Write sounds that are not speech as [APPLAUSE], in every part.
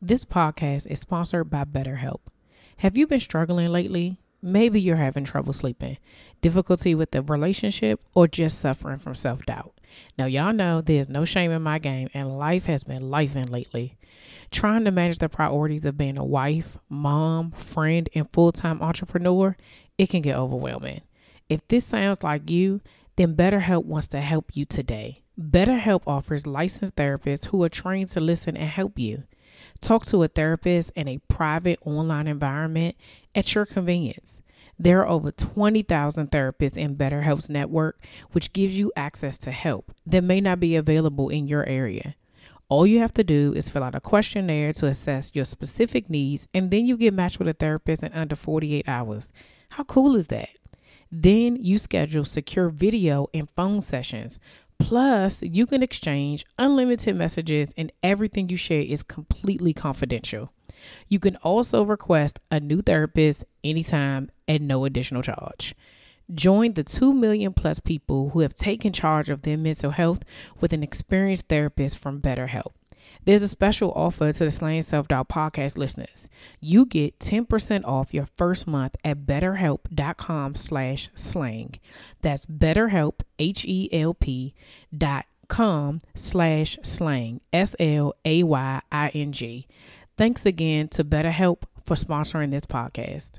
This podcast is sponsored by BetterHelp. Have you been struggling lately? Maybe you're having trouble sleeping, difficulty with the relationship, or just suffering from self doubt. Now, y'all know there's no shame in my game, and life has been lifing lately. Trying to manage the priorities of being a wife, mom, friend, and full time entrepreneur, it can get overwhelming. If this sounds like you, then BetterHelp wants to help you today. BetterHelp offers licensed therapists who are trained to listen and help you. Talk to a therapist in a private online environment at your convenience. There are over 20,000 therapists in BetterHelp's network, which gives you access to help that may not be available in your area. All you have to do is fill out a questionnaire to assess your specific needs, and then you get matched with a therapist in under 48 hours. How cool is that? Then you schedule secure video and phone sessions Plus, you can exchange unlimited messages, and everything you share is completely confidential. You can also request a new therapist anytime at no additional charge. Join the 2 million plus people who have taken charge of their mental health with an experienced therapist from BetterHelp. There's a special offer to the Slaying Self Doubt podcast listeners. You get 10% off your first month at betterhelp.com slash slaying. That's betterhelp, H-E-L-P dot com slash slaying, S-L-A-Y-I-N-G. Thanks again to BetterHelp for sponsoring this podcast.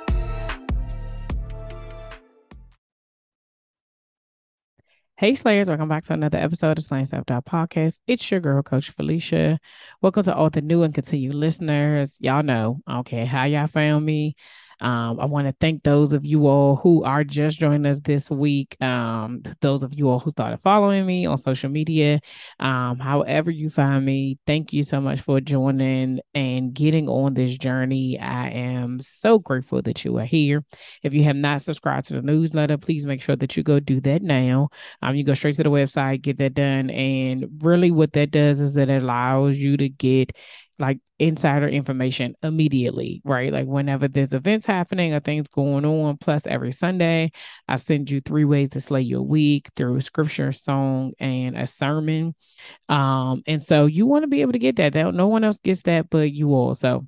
Hey Slayers, welcome back to another episode of Slaying Self Podcast. It's your girl, Coach Philicia. Welcome to all the new and continued listeners. Y'all know, okay, how y'all found me. Um, I want to thank those of you all who are just joining us this week. Um, those of you all who started following me on social media. Um, however you find me, thank you so much for joining and getting on this journey. I am so grateful that you are here. If you have not subscribed to the newsletter, please make sure that you go do that now. Um, you go straight to the website, get that done, and really what that does is that it allows you to get like insider information immediately, right? Like whenever there's events happening or things going on. Plus, every Sunday, I send you three ways to slay your week through scripture, song, and a sermon. Um, and so you want to be able to get that. that. No one else gets that but you all. So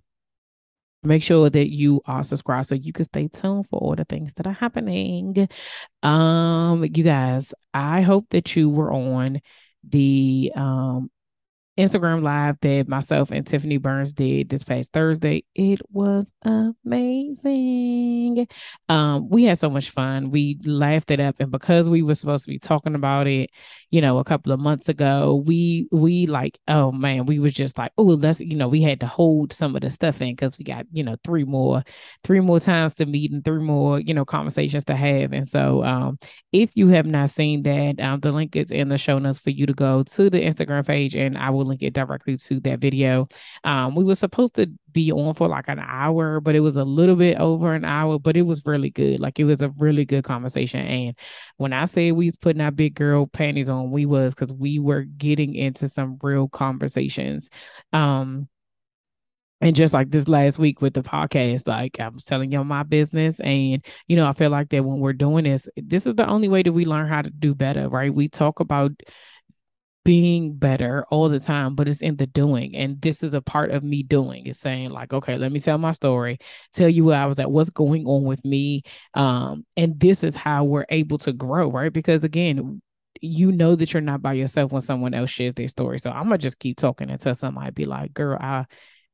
make sure that you are subscribed so you can stay tuned for all the things that are happening. Um, you guys, I hope that you were on the um Instagram live that myself and Tiffany Burns did this past Thursday. It was amazing. Um, we had so much fun. We laughed it up, and because we were supposed to be talking about it, you know, a couple of months ago, we we like, oh man, we was just like, oh, let's, you know, we had to hold some of the stuff in because we got, you know, three more, three more times to meet and three more, you know, conversations to have. And so, um, if you have not seen that, um, the link is in the show notes for you to go to the Instagram page, and I will will link it directly to that video. Um, we were supposed to be on for like an hour, but it was a little bit over an hour, but it was really good. Like it was a really good conversation. And when I say we was putting our big girl panties on, we was because we were getting into some real conversations. Um, and just like this last week with the podcast, like I'm telling y'all my business, and you know, I feel like that when we're doing this, this is the only way that we learn how to do better, right? We talk about being better all the time, but it's in the doing. And this is a part of me doing is saying, like, okay, let me tell my story, tell you where I was at, what's going on with me. Um, and this is how we're able to grow, right? Because again, you know that you're not by yourself when someone else shares their story. So I'm gonna just keep talking until somebody be like, girl, I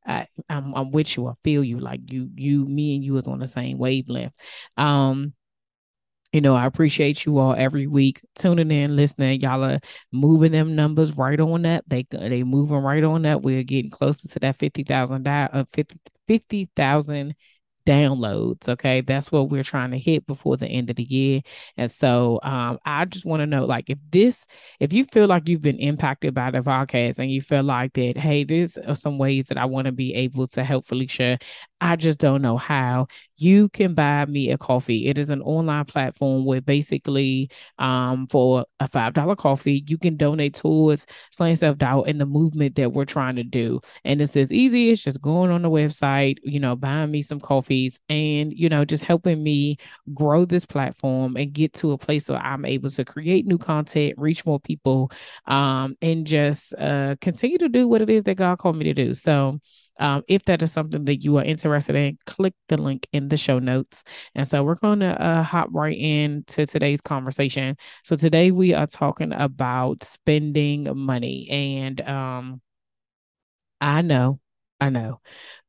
I, I'm, I'm with you. I feel you. Like you, you, me, and you is on the same wavelength. Um, you know, I appreciate you all every week tuning in, listening. Y'all are moving them numbers right on up. They they moving right on up. We're getting closer to that 50,000 uh, 50 50,000 downloads. Okay. That's what we're trying to hit before the end of the year. And so um, I just want to know like if this, if you feel like you've been impacted by the podcast and you feel like that, hey, there's some ways that I want to be able to help Philicia. I just don't know how. You can buy me a coffee. It is an online platform where basically um, for a $5 coffee, you can donate towards slaying self doubt and the movement that we're trying to do. And it's as easy as just going on the website, you know, buying me some coffees and, you know, just helping me grow this platform and get to a place where I'm able to create new content, reach more people, um, and just uh, continue to do what it is that God called me to do. So, um, if that is something that you are interested in, click the link in the show notes. And so we're going to uh, hop right into today's conversation. So today we are talking about spending money, and um, I know, I know,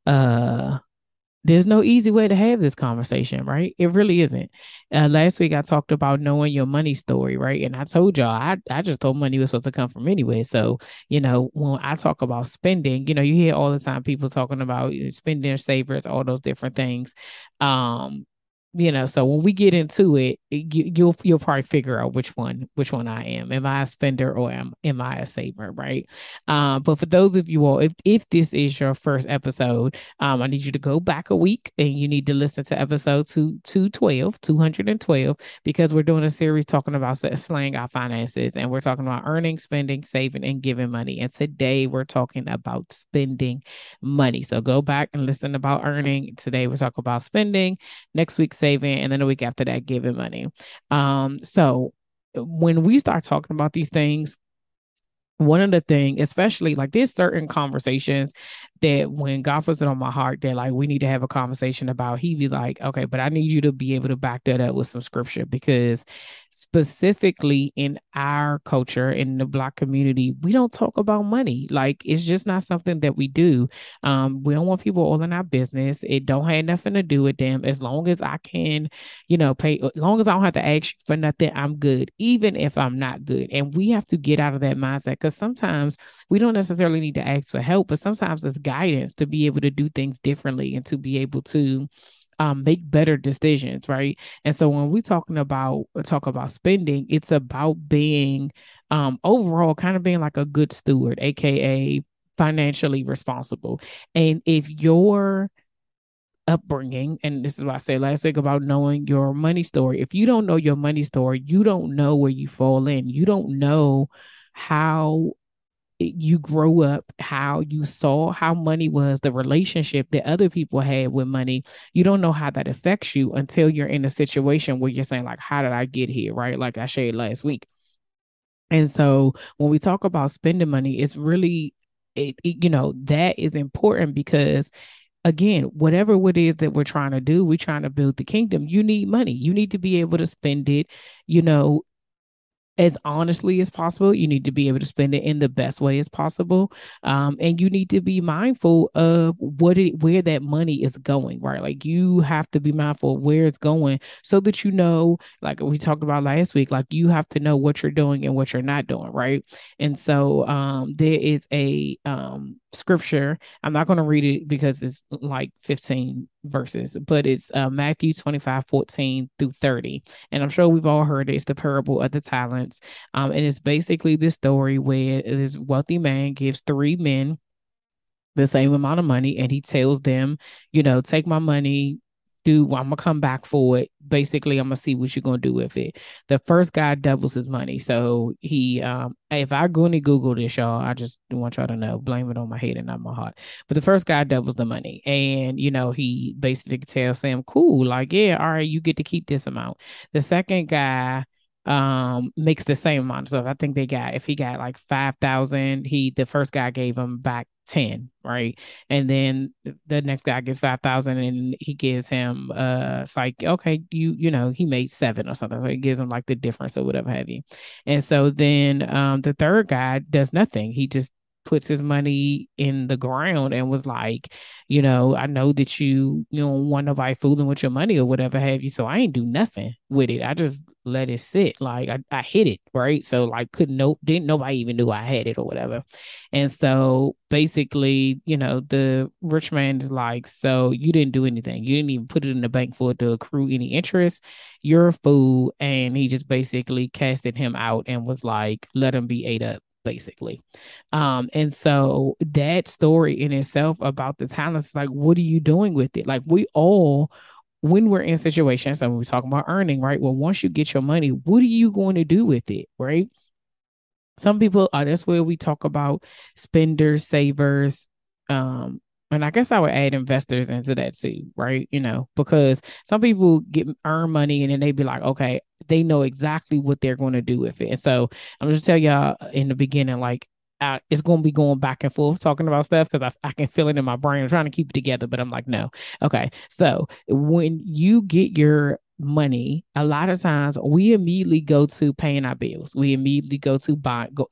uh, there's no easy way to have this conversation, right? It really isn't. Uh, last week I talked about knowing your money story, right? And I told y'all I, I just thought money was supposed to come from anywhere. So, you know, when I talk about spending, you know, you hear all the time people talking about spending savers, all those different things. Um, you know so when we get into it you, you'll you'll probably figure out which one which one i am. Am i a spender or am, am i a saver right? Um but for those of you all if if this is your first episode um i need you to go back a week and you need to listen to episode 2 212 212 because we're doing a series talking about slaying our finances and we're talking about earning spending saving and giving money. And today we're talking about spending money. So go back and listen about earning. Today we're talking about spending. Next week saving, and then a week after that, giving money. Um, so when we start talking about these things, one of the things, especially like there's certain conversations that when God puts it on my heart that like we need to have a conversation about, he be like, okay, but I need you to be able to back that up with some scripture because specifically in our culture in the black community, we don't talk about money. Like it's just not something that we do. Um, we don't want people all in our business. It don't have nothing to do with them. As long as I can, you know, pay as long as I don't have to ask for nothing, I'm good, even if I'm not good. And we have to get out of that mindset because sometimes we don't necessarily need to ask for help, but sometimes it's guidance to be able to do things differently and to be able to um, make better decisions, right? And so when we're talking about talk about spending, it's about being um, overall kind of being like a good steward, aka financially responsible. And if your upbringing, and this is what I said last week about knowing your money story. If you don't know your money story, you don't know where you fall in. You don't know how you grow up, how you saw how money was, the relationship that other people had with money, you don't know how that affects you until you're in a situation where you're saying, like, how did I get here? Right. Like I shared last week. And so when we talk about spending money, it's really, it, it, you know, that is important because again, whatever it is that we're trying to do, we're trying to build the kingdom. You need money. You need to be able to spend it, you know, as honestly as possible. You need to be able to spend it in the best way as possible. Um, and you need to be mindful of what it, where that money is going, right? Like you have to be mindful of where it's going so that you know, like we talked about last week, like you have to know what you're doing and what you're not doing, right? And so um, there is a um, scripture. I'm not going to read it because it's like 15 verses, but it's uh, Matthew 25, 14 through 30. And I'm sure we've all heard it. It's the parable of the talents. Um, and it's basically this story where this wealthy man gives three men the same amount of money and he tells them, you know, take my money, do I'm gonna come back for it. Basically, I'm gonna see what you're gonna do with it. The first guy doubles his money. So he um if I go and Google this, y'all, I just want y'all to know, blame it on my head and not my heart. But the first guy doubles the money. And you know, he basically tells Sam, cool, like, yeah, all right, you get to keep this amount. The second guy um makes the same amount so i think they got if he got like 5000 he the first guy gave him back 10 right? And then the next guy gets 5000 and he gives him uh it's like okay you you know he made seven or something. So he gives him like the difference or whatever have you. And so then um the third guy does nothing. He just puts his money in the ground and was like, you know, I know that you, you don't want nobody fooling with your money or whatever have you. So I ain't do nothing with it. I just let it sit. Like I, I hit it, right? So like couldn't know didn't nobody even knew I had it or whatever. And so basically, you know, the rich man is like, so you didn't do anything. You didn't even put it in the bank for it to accrue any interest. You're a fool. And he just basically casted him out and was like, let him be ate up basically. Um, and so that story in itself about the talents, like, what are you doing with it? Like, we all when we're in situations and we're talking about earning, right? Well, once you get your money, what are you going to do with it, right? Some people, uh, that's where we talk about spenders, savers, um, and I guess I would add investors into that too, right? You know, because some people get earn money and then they be like, okay, they know exactly what they're going to do with it. And so I'm just tell y'all in the beginning, like I, it's going to be going back and forth talking about stuff because I, I can feel it in my brain. I'm trying to keep it together, but I'm like, no. Okay. So when you get your money, a lot of times we immediately go to paying our bills. We immediately go to buy, go,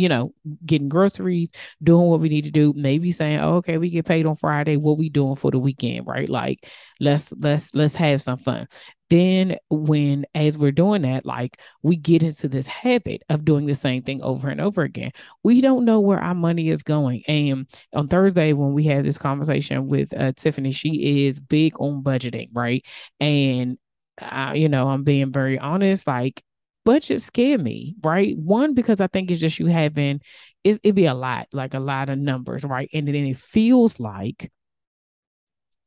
you know, getting groceries, doing what we need to do, maybe saying, oh, okay, we get paid on Friday. What we doing for the weekend, right? Like let's let's let's have some fun. Then when as we're doing that, like we get into this habit of doing the same thing over and over again. We don't know where our money is going. And on Thursday, when we had this conversation with uh, Tiffany, she is big on budgeting, right? And uh, you know, I'm being very honest, like budget scare me, right? One, because I think it's just you having it, it'd be a lot, like a lot of numbers, right? And then it feels like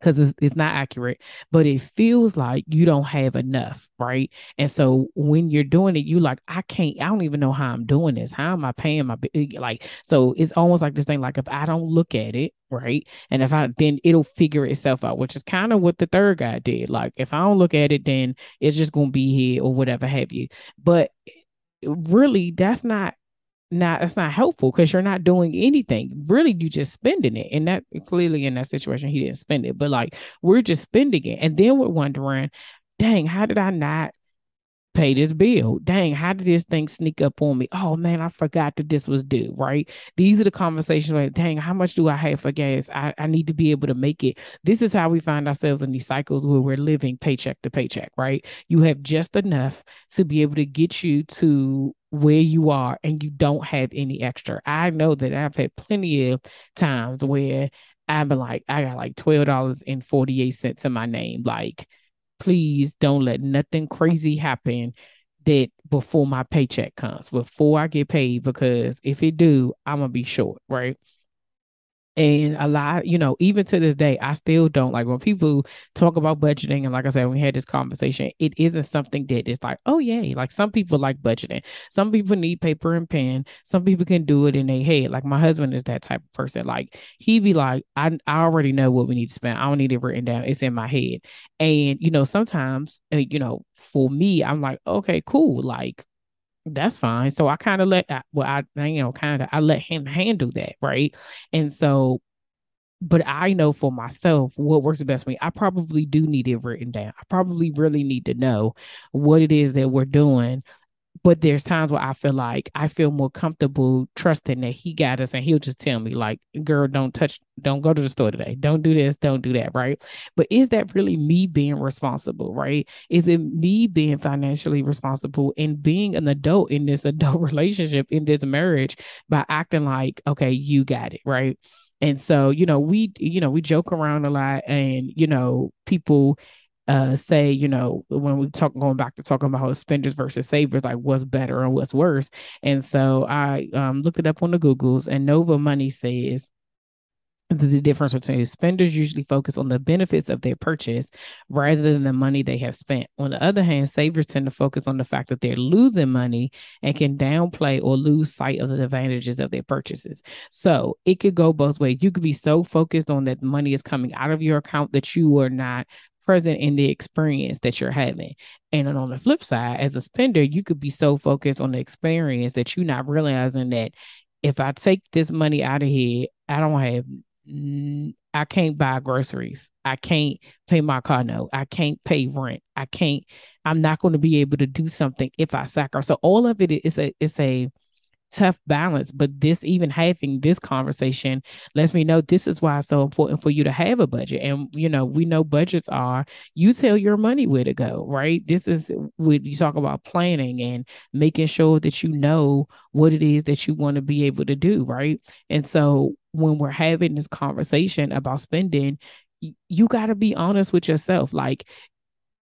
because it's, it's not accurate, but it feels like you don't have enough, right? And so when you're doing it, you like, I can't, I don't even know how I'm doing this. How am I paying my like? So it's almost like this thing, like if I don't look at it, right, and if I then it'll figure itself out, which is kind of what the third guy did. Like if I don't look at it, then it's just gonna be here or whatever have you. But eh, really, that's not not it's not helpful because you're not doing anything. Really, you just spending it. And that clearly in that situation, he didn't spend it, but like we're just spending it. And then we're wondering, dang, how did I not pay this bill. Dang, how did this thing sneak up on me? Oh man, I forgot that this was due, right? These are the conversations like, dang, how much do I have for gas? I, I need to be able to make it. This is how we find ourselves in these cycles where we're living paycheck to paycheck, right? You have just enough to be able to get you to where you are and you don't have any extra. I know that I've had plenty of times where I've been like, I got like $12.48 in my name. Like, please don't let nothing crazy happen that before my paycheck comes, before I get paid, because if it do, I'm gonna be short, right? And a lot, you know, even to this day, I still don't like when people talk about budgeting. And like I said, we had this conversation, it isn't something that is like, oh, yeah. Like some people like budgeting. Some people need paper and pen. Some people can do it in their head. Like my husband is that type of person. Like he be like, I, I already know what we need to spend. I don't need it written down. It's in my head. And, you know, sometimes, uh, you know, for me, I'm like, okay, cool. Like, that's fine. So I kind of let, well, I, you know, kind of, I let him handle that. Right. And so, but I know for myself what works best for me. I probably do need it written down. I probably really need to know what it is that we're doing but there's times where I feel like I feel more comfortable trusting that he got us and he'll just tell me, like, girl, don't touch, don't go to the store today. Don't do this, don't do that, right? But is that really me being responsible, right? Is it me being financially responsible and being an adult in this [LAUGHS] adult relationship, in this marriage, by acting like, okay, you got it, right? And so, you know, we, you know, we joke around a lot and, you know, people uh say you know when we talk going back to talking about spenders versus savers like what's better and what's worse and so i um looked it up on the googles and nova money says the difference between spenders usually focus on the benefits of their purchase rather than the money they have spent. On the other hand, savers tend to focus on the fact that they're losing money and can downplay or lose sight of the advantages of their purchases. So it could go both ways. You could be so focused on that money is coming out of your account that you are not present in the experience that you're having. And on the flip side, as a spender, you could be so focused on the experience that you're not realizing that if I take this money out of here, I don't have I can't buy groceries. I can't pay my car note. I can't pay rent. I can't, I'm not going to be able to do something if I sacrifice. So all of it is a it's a tough balance. But this, even having this conversation, lets me know this is why it's so important for you to have a budget. And, you know, we know budgets are you tell your money where to go, right? This is when you talk about planning and making sure that you know what it is that you want to be able to do, right? And so when we're having this conversation about spending, you got to be honest with yourself. Like,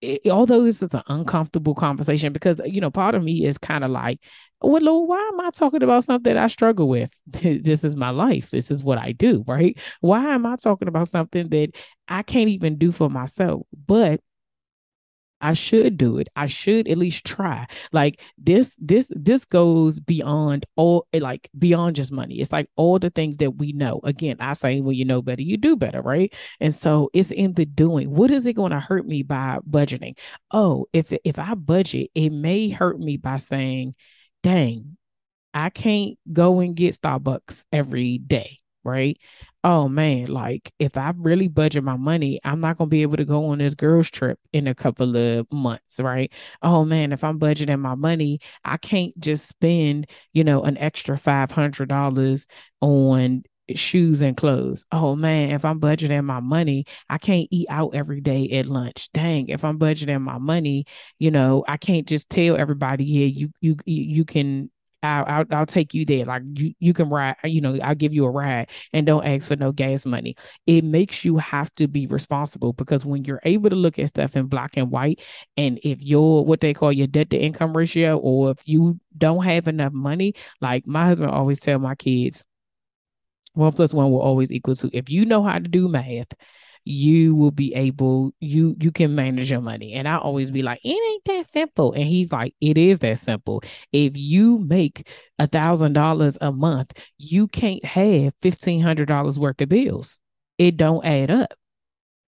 it, although this is an uncomfortable conversation because you know part of me is kind of like well Lord, why am i talking about something i struggle with? [LAUGHS] This is my life. This is what i do right? Why am i talking about something that i can't even do for myself? But I should do it. I should at least try. Like this, this, this goes beyond all eh, like beyond just money. It's like all the things that we know. Again, I say when you know better, you do better, right? And so it's in the doing. What is it going to hurt me by budgeting? Oh, if if I budget, it may hurt me by saying, dang, I can't go and get Starbucks every day right? Oh man, like if I really budget my money, I'm not gonna be able to go on this girls' trip in a couple of months, right? Oh man, if I'm budgeting my money, I can't just spend, you know, an extra five hundred dollars on shoes and clothes. Oh man, if I'm budgeting my money, I can't eat out every day at lunch. Dang, if I'm budgeting my money, you know, I can't just tell everybody, yeah, you you you can I'll, I'll, I'll take you there. Like you you can ride, you know, I'll give you a ride and don't ask for no gas money. It makes you have to be responsible because when you're able to look at stuff in black and white, and if you're what they call your debt to income ratio, or if you don't have enough money, like my husband always tell my kids, one plus one will always equal two. If you know how to do math, you will be able you you can manage your money. And i always be like it ain't that simple. And he's like it is that simple. If you make a thousand dollars a month you can't have fifteen hundred dollars worth of bills. It don't add up.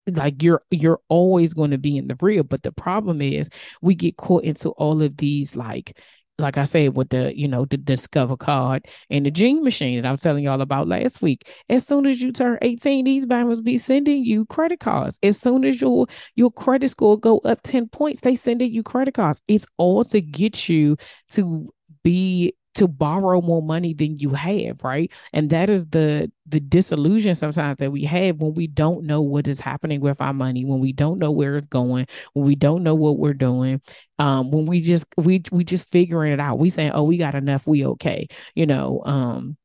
Like you're you're always going to be in the real but the problem is we get caught into all of these like like I said, with the, you know, the Discover card and the Gene machine that I was telling y'all about last week. As soon as you turn 18, these banks be sending you credit cards. As soon as your your credit score go up 10 points, they sending you credit cards. It's all to get you to be to borrow more money than you have, right? And that is the the disillusion sometimes that we have when we don't know what is happening with our money, when we don't know where it's going, when we don't know what we're doing, um, when we just we we just figuring it out. We saying, "Oh, we got enough, we okay," you know. Um,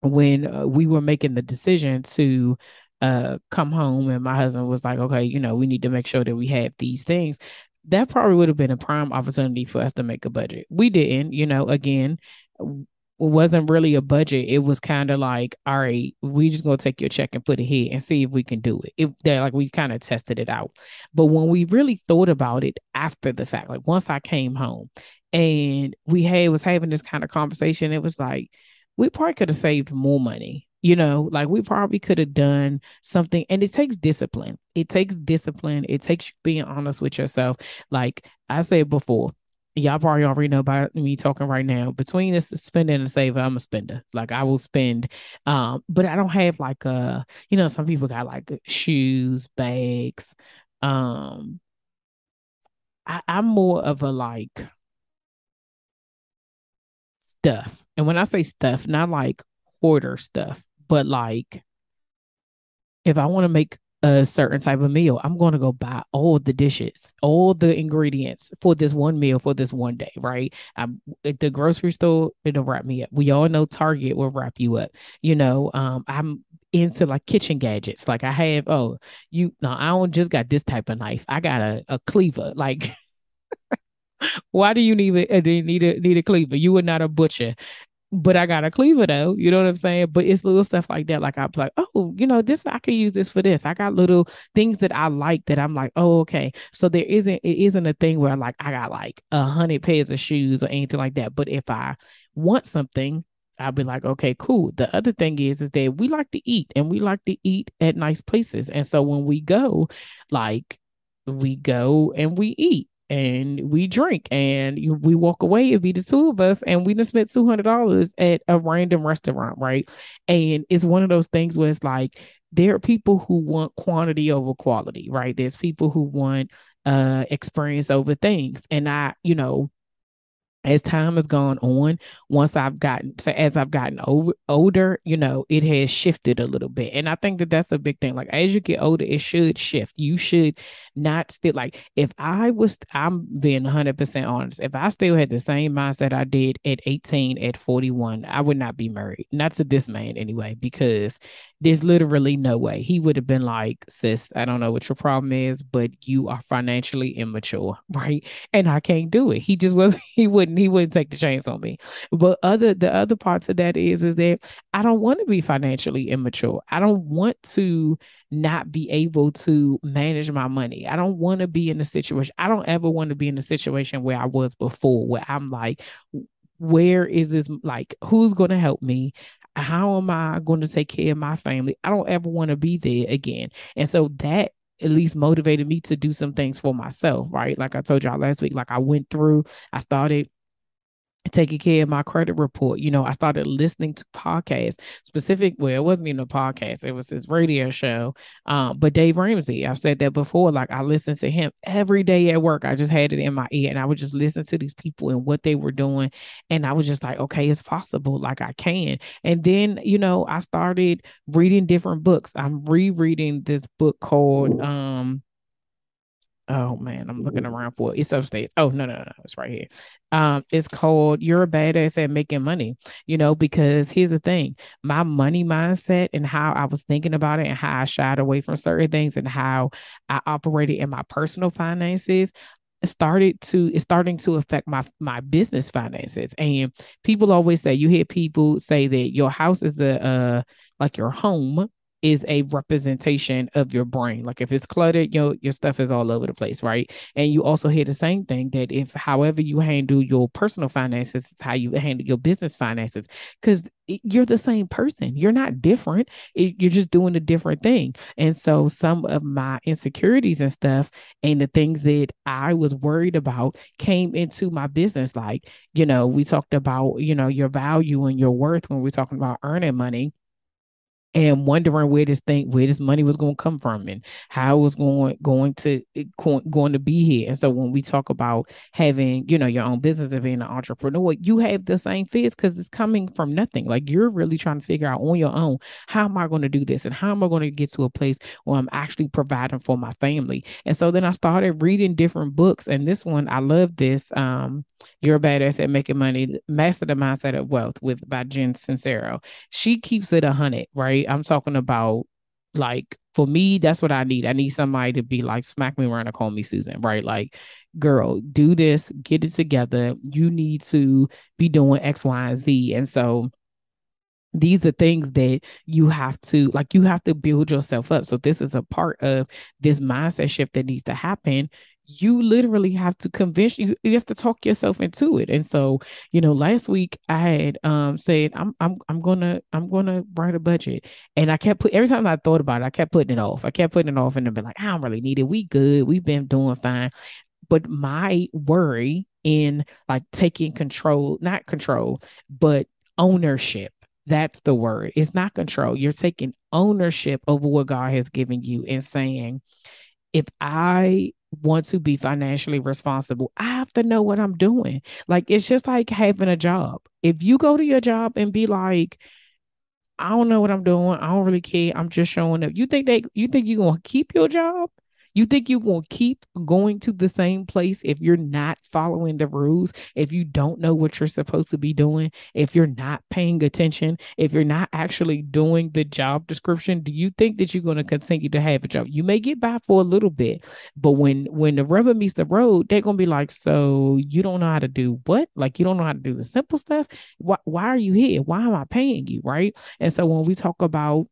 when uh, we were making the decision to uh come home and my husband was like okay you know we need to make sure that we have these things that probably would have been a prime opportunity for us to make a budget. We didn't, you know, again, it wasn't really a budget. It was kind of like, all right, we just gonna take your check and put it here and see if we can do it. If that like we kind of tested it out. But when we really thought about it after the fact, like once I came home and we had was having this kind of conversation, it was like we probably could have saved more money you know, like we probably could have done something, and it takes discipline. It takes discipline. It takes being honest with yourself. Like I said before, y'all probably already know about me talking right now. Between this spending and saving, I'm a spender. Like I will spend, um, but I don't have like a, you know, some people got like shoes, bags. Um, I, I'm more of a like stuff, and when I say stuff, not like hoarder stuff but like, if I want to make a certain type of meal, I'm going to go buy all the dishes, all the ingredients for this one meal for this one day, right? I'm at the grocery store, it'll wrap me up. We all know Target will wrap you up. You know, um, I'm into like kitchen gadgets. Like I have, oh, you no, I don't just got this type of knife. I got a, a cleaver. Like [LAUGHS] why do you need a need a need a cleaver? You are not a butcher but I got a cleaver though. You know what I'm saying? But it's little stuff like that. Like I'm like, oh, you know, this I could use this for this. I got little things that I like that I'm like, oh, okay. So there isn't it isn't a thing where I'm like I got like a hundred pairs of shoes or anything like that. But if I want something, I'll be like, okay, cool. The other thing is, is that we like to eat and we like to eat at nice places. And so when we go, like we go and we eat and we drink and we walk away and be the two of us and we just spent $200 at a random restaurant right? And it's one of those things where it's like there are people who want quantity over quality right? There's people who want uh experience over things. And i you know as time has gone on, once I've gotten so as I've gotten over, older, you know, it has shifted a little bit. And I think that that's a big thing. Like as you get older, it should shift. You should not still like if I was I'm being 100% honest. If I still had the same mindset I did at 18 at 41, I would not be married. Not to this man anyway because there's literally no way. He would have been like, "Sis, I don't know what your problem is, but you are financially immature, [LAUGHS] right?" And I can't do it. He just was [LAUGHS] he wouldn't wouldn't he wouldn't take the chance on me. But other the other parts of that is is that I don't want to be financially immature. I don't want to not be able to manage my money. I don't want to be in a situation. I don't ever want to be in a situation where I was before, where I'm like, where is this like who's going to help me? How am I going to take care of my family? I don't ever want to be there again. And so that at least motivated me to do some things for myself, right? Like I told y'all last week, like I went through, I started taking care of my credit report. You know, I started listening to podcasts, specific. Well, it wasn't even a podcast; it was his radio show. Um, but Dave Ramsey, I've said that before. Like I listened to him every day at work. I just had it in my ear, and I would just listen to these people and what they were doing, and I was just like, okay, it's possible. Like I can. And then, you know, I started reading different books. I'm rereading this book called um oh man, I'm looking around for it. It's upstairs. Oh no, no, no, it's right here. Um, it's called You're a Badass at Making Money, you know, because here's the thing, my money mindset and how I was thinking about it and how I shied away from certain things and how I operated in my personal finances started to it's starting to affect my my business finances and people always say you hear people say that your house is a uh like your home is a representation of your brain. Like if it's cluttered, your your stuff is all over the place, right? And you also hear the same thing that if however you handle your personal finances how you handle your business finances, because you're the same person. You're not different. You're just doing a different thing. And so some of my insecurities and stuff and the things that I was worried about came into my business. Like, you know, we talked about, you know, your value and your worth when we're talking about earning money and wondering where this thing where this money was going to come from and how it was going going to going to be here. And so when we talk about having you know your own business and being an entrepreneur you have the same fears because it's coming from nothing. Like you're really trying to figure out on your own how am i going to do this? And how am i going to get to a place where i'm actually providing for my family? And so then i started reading different books and this one i love this um you're a badass at making money master the mindset of wealth with by jen sincero. She keeps it a hundred right I'm talking about like for me, that's what I need. I need somebody to be like, smack me around and call me Susan, right? Like, girl, do this, get it together. You need to be doing X, Y, and Z. And so these are things that you have to like you have to build yourself up so this is a part of this mindset shift that needs to happen you literally have to convince you you have to talk yourself into it. And so you know last week i had um said i'm i'm i'm gonna i'm gonna write a budget. And i kept put every time i thought about it i kept putting it off. I kept putting it off and then be like i don't really need it. We good. We've been doing fine. But my worry in like taking control not control but ownership that's the word. It's not control. You're taking ownership over what god has given you and saying if I want to be financially responsible, I have to know what I'm doing. Like it's just like having a job. If you go to your job and be like, I don't know what I'm doing, I don't really care, I'm just showing up. You think they you think you're gonna keep your job? You think you're going to keep going to the same place if you're not following the rules, if you don't know what you're supposed to be doing, if you're not paying attention, if you're not actually doing the job description? Do you think that you're going to continue to have a job? You may get by for a little bit, but when when the rubber meets the road, they're going to be like, "So you don't know how to do what? Like you don't know how to do the simple stuff? Why why are you here? Why am I paying you?" Right? And so when we talk about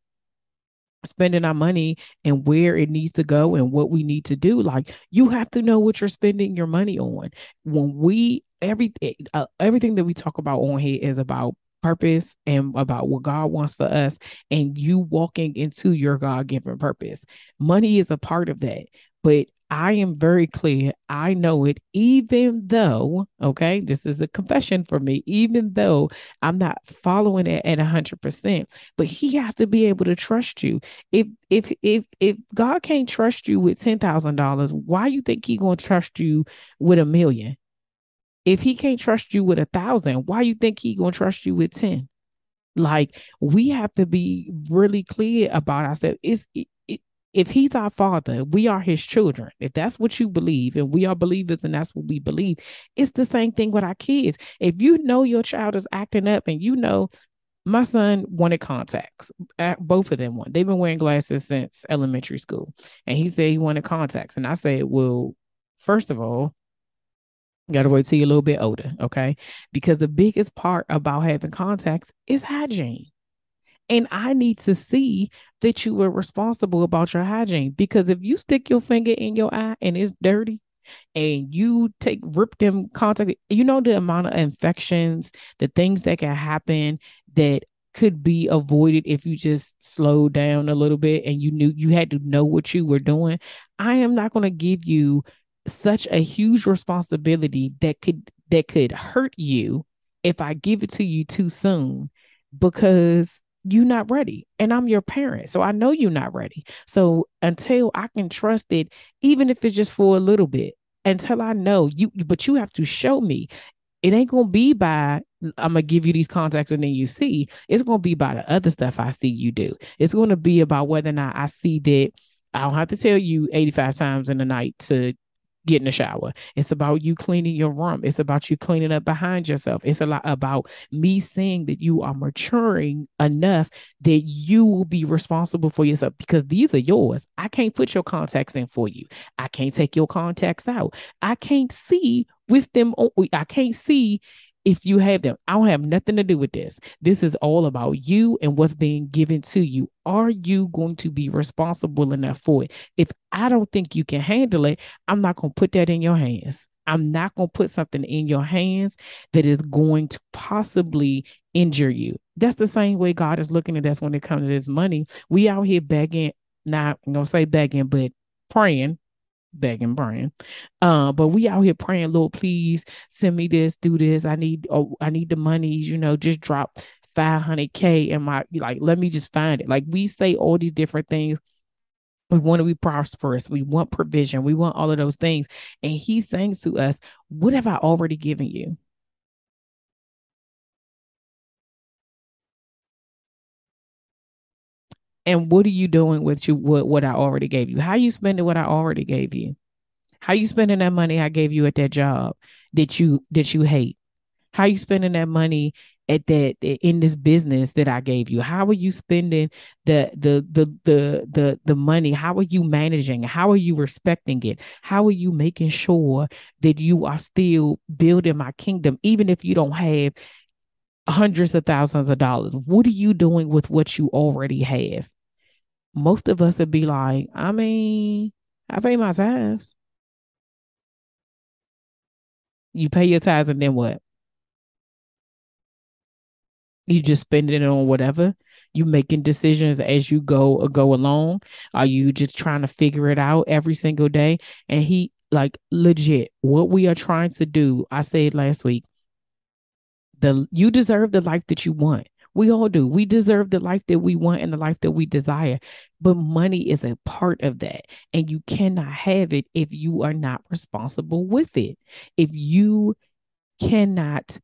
spending our money and where it needs to go and what we need to do. Like you have to know what you're spending your money on. When we every uh, everything that we talk about on here is about purpose and about what God wants for us and you walking into your God-given purpose. Money is a part of that but I am very clear. I know it, even though, okay, this is a confession for me, even though I'm not following it at hundred percent, but he has to be able to trust you. If if if if God can't trust you with ten thousand dollars, why you think he gonna trust you with a million? If he can't trust you with a thousand, why you think he gonna trust you with 10? Like we have to be really clear about ourselves. It's it, it, if he's our father, we are his children. If that's what you believe, and we are believers, and that's what we believe, it's the same thing with our kids. If you know your child is acting up, and you know my son wanted contacts. Uh, both of them want. They've been wearing glasses since elementary school, and he said he wanted contacts. And I said, well, first of all, got to wait till you're a little bit older, okay? Because the biggest part about having contacts is hygiene. And I need to see that you were responsible about your hygiene. Because if you stick your finger in your eye and it's dirty, and you take rip them contact, you know the amount of infections, the things that can happen that could be avoided if you just slowed down a little bit and you knew you had to know what you were doing. I am not going to give you such a huge responsibility that could that could hurt you if I give it to you too soon because you're not ready and I'm your parent. So I know you're not ready. So until I can trust it, even if it's just for a little bit, until I know you, but you have to show me. It ain't gonna be by I'm gonna give you these contacts and then you see. It's gonna be by the other stuff I see you do. It's gonna be about whether or not I see that I don't have to tell you 85 times in the night to get in the shower. It's about you cleaning your room. It's about you cleaning up behind yourself. It's a lot about me seeing that you are maturing enough that you will be responsible for yourself because these are yours. I can't put your contacts in for you. I can't take your contacts out. I can't see with them. I can't see if you have them. I don't have nothing to do with this. This is all about you and what's being given to you. Are you going to be responsible enough for it? If I don't think you can handle it, I'm not going to put that in your hands. I'm not going to put something in your hands that is going to possibly injure you. That's the same way God is looking at us when it comes to this money. We out here begging, not to say begging, but praying begging praying. Uh but we out here praying lord please send me this do this. I need oh i need the monies, you know just drop 500k in my like let me just find it. Like we say all these different things. We want to be prosperous. We want provision. We want all of those things. And he's saying to us what have i already given you and what are you doing with you what, what I already gave you? How you spending what I already gave you? How you spending that money I gave you at that job that you that you hate? How you spending that money at that in this business that I gave you? How are you spending the the the the the the money? How are you managing? How are you respecting it? How are you making sure that you are still building my kingdom even if you don't have hundreds of thousands of dollars? What are you doing with what you already have? Most of us would be like, I mean, I pay my tithes. You pay your tithes and then what? You just spend it on whatever. You making decisions as you go uh, go along. Are you just trying to figure it out every single day? And he like legit, what we are trying to do, I said last week, the you deserve the life that you want. We all do. We deserve the life that we want and the life that we desire. But money is a part of that. And you cannot have it if you are not responsible with it. If you cannot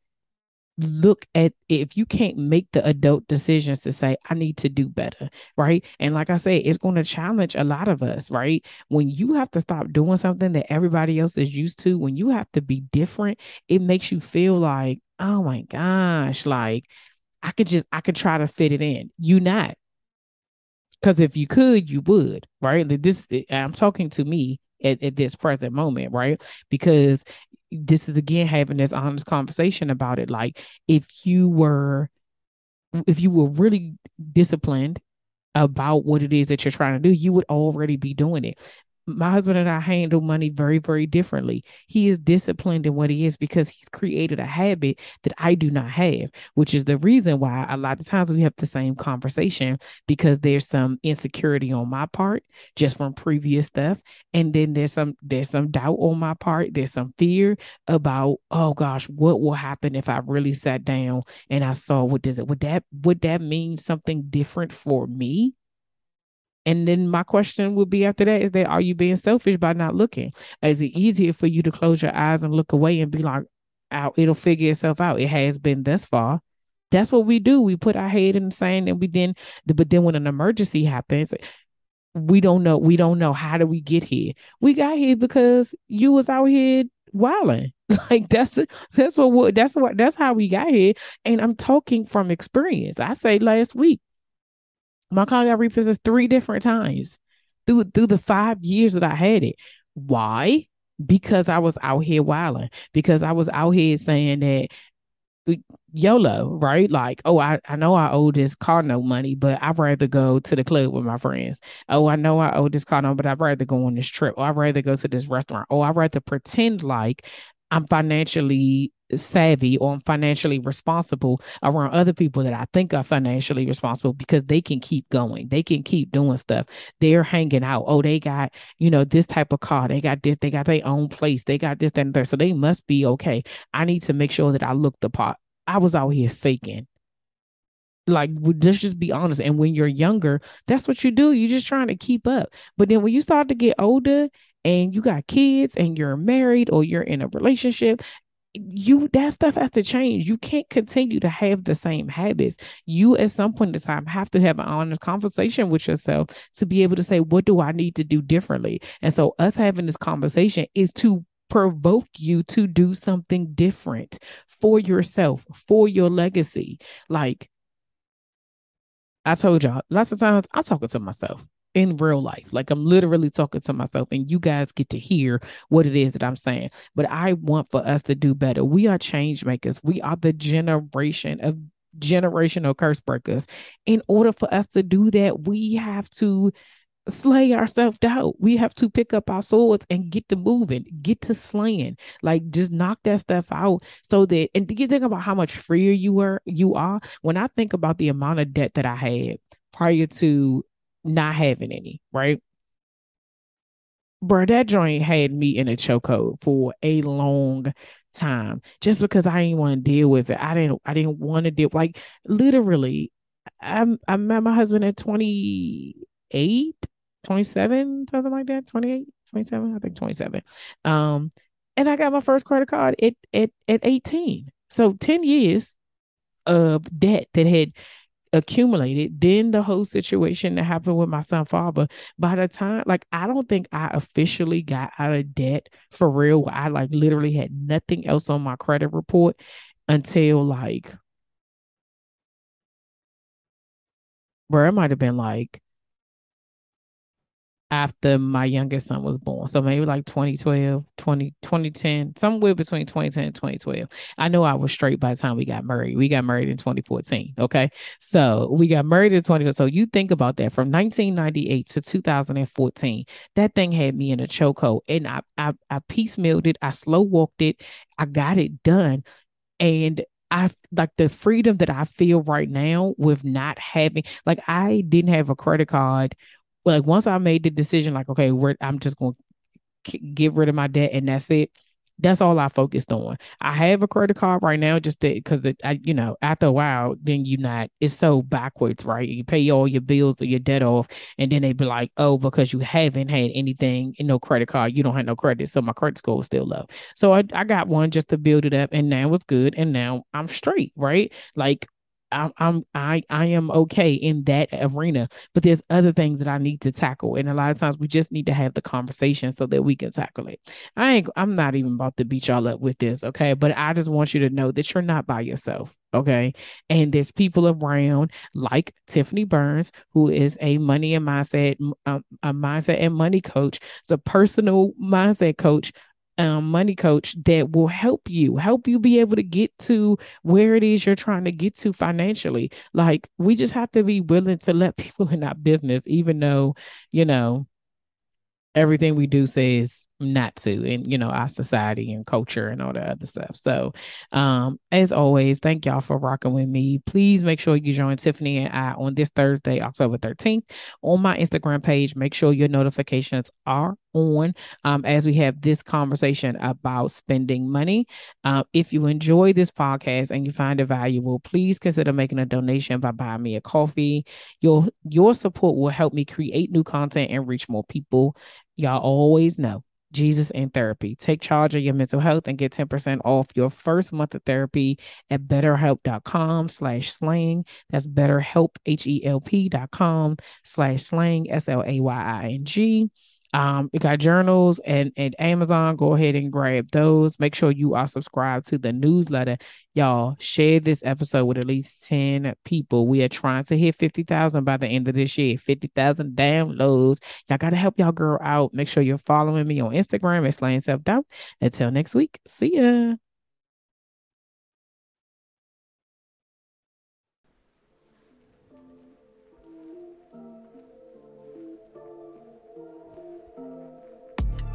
look at if you can't make the adult decisions to say i need to do better right and like i said it's going to challenge a lot of us right when you have to stop doing something that everybody else is used to when you have to be different it makes you feel like oh my gosh like I could just I could try to fit it in. You not. Because if you could, you would, right? This eh, I'm talking to me at, at this present moment, right? Because this is again having this honest conversation about it. Like if you were if you were really disciplined about what it is that you're trying to do, you would already be doing it my husband and I handle money very, very differently. He is disciplined in what he is because he's created a habit that I do not have, which is the reason why a lot of times we have the same conversation because there's some insecurity on my part just from previous stuff. And then there's some there's some doubt on my part. There's some fear about, oh gosh, what will happen if I really sat down and I saw what does it would that would that mean something different for me? And then my question would be after that is that are you being selfish by not looking? Is it easier for you to close your eyes and look away and be like, out. It'll figure itself out. It has been thus far. That's what we do. We put our head in the sand and we then, but then when an emergency happens, we don't know. We don't know how do we get here. We got here because you was out here wilding. [LAUGHS] Like that's that's what that's what that's how we got here. And I'm talking from experience. I say last week, my car got repossessed three different times through through the five years that I had it. Why? Because I was out here wilding. Because I was out here saying that YOLO, right? Like, oh, I, I know I owe this car no money, but I'd rather go to the club with my friends. Oh, I know I owe this car no, but I'd rather go on this trip. Or I'd rather go to this restaurant. Or I'd rather pretend like I'm financially savvy or I'm financially responsible around other people that I think are financially responsible because they can keep going. They can keep doing stuff. They're hanging out. Oh, they got, you know, this type of car. They got this, they got their own place. They got this, that, and there. So they must be okay. I need to make sure that I look the part. I was out here faking. Like, let's just be honest. And when you're younger, that's what you do. You're just trying to keep up. But then when you start to get older and you got kids and you're married or you're in a relationship you that stuff has to change. You can't continue to have the same habits. You at some point in time have to have an honest conversation with yourself to be able to say, what do I need to do differently? And so us having this conversation is to provoke you to do something different for yourself, for your legacy. Like I told y'all, lots of times I'm talking to myself in real life. Like I'm literally talking to myself, and you guys get to hear what it is that I'm saying. But I want for us to do better. We are change makers. We are the generation of generational curse breakers. In order for us to do that, we have to slay our self doubt. We have to pick up our swords and get to moving, get to slaying, like just knock that stuff out. So that, and you think about how much freer you were, you are. When I think about the amount of debt that I had prior to not having any, right? Bro, that joint had me in a chokehold for a long time just because I didn't want to deal with it. I didn't I didn't want to deal like literally I I met my husband at 28, 27, something like that, 28, 27, I think 27. Um and I got my first credit card at at at 18. So 10 years of debt that had accumulated. Then the whole situation that happened with my son father. By the time, like, I don't think I officially got out of debt for real. I like literally had nothing else on my credit report until like, where it might have been like after my youngest son was born. So maybe like 2012, 20, 2010, somewhere between 2010 and 2012. I know I was straight by the time we got married. We got married in 2014. Okay. So we got married in 20. So you think about that from 1998 to 2014, that thing had me in a chokehold and I, I, I piecemealed it. I slow walked it. I got it done. And I like the freedom that I feel right now with not having like I didn't have a credit card like once I made the decision, like, okay, we're, I'm just going to get rid of my debt and that's it. That's all I focused on. I have a credit card right now, just because I, you know, after a while, then you not. It's so backwards, right? You pay all your bills or your debt off, and then they be like, "Oh, because you haven't had anything in no credit card, you don't have no credit, so my credit score is still low." So I, I got one just to build it up, and now it's good, and now I'm straight, right? Like I'm, I I am okay in that arena, but there's other things that I need to tackle, and a lot of times we just need to have the conversation so that we can tackle it. I ain't I'm not even about to beat y'all up with this, okay? But I just want you to know that you're not by yourself. Okay. And there's people around like Tiffany Burns, who is a money and mindset, um, a mindset and money coach. It's a personal mindset coach um, money coach that will help you, help you be able to get to where it is you're trying to get to financially. Like, we just have to be willing to let [LAUGHS] people in our business, even though, you know, everything we do says not to in you know our society and culture and all that other stuff. So um as always thank y'all for rocking with me. Please make sure you join tiffany and i on this thursday october 13th on my instagram page. Make sure your notifications are on um, as we have this conversation about spending money. Uh, if you enjoy this podcast and you find it valuable please consider making a donation by buying me a coffee. Your your support will help me create new content and reach more people. Y'all always know Jesus in Therapy. Take charge of your mental health and get 10% off your first month of therapy at betterhelp.com slash slaying. That's betterhelp, H-E-L-P dot com slash slaying, S-L-A-Y-I-N-G. Um, we got journals and at Amazon. Go ahead and grab those. Make sure you are subscribed to the newsletter. Y'all share this episode with at least 10 people. We are trying to hit 50,000 by the end of this year. 50,000 downloads. Y'all got to help y'all girl out. Make sure you're following me on Instagram at Slaying Self Doubt. Until next week, see ya.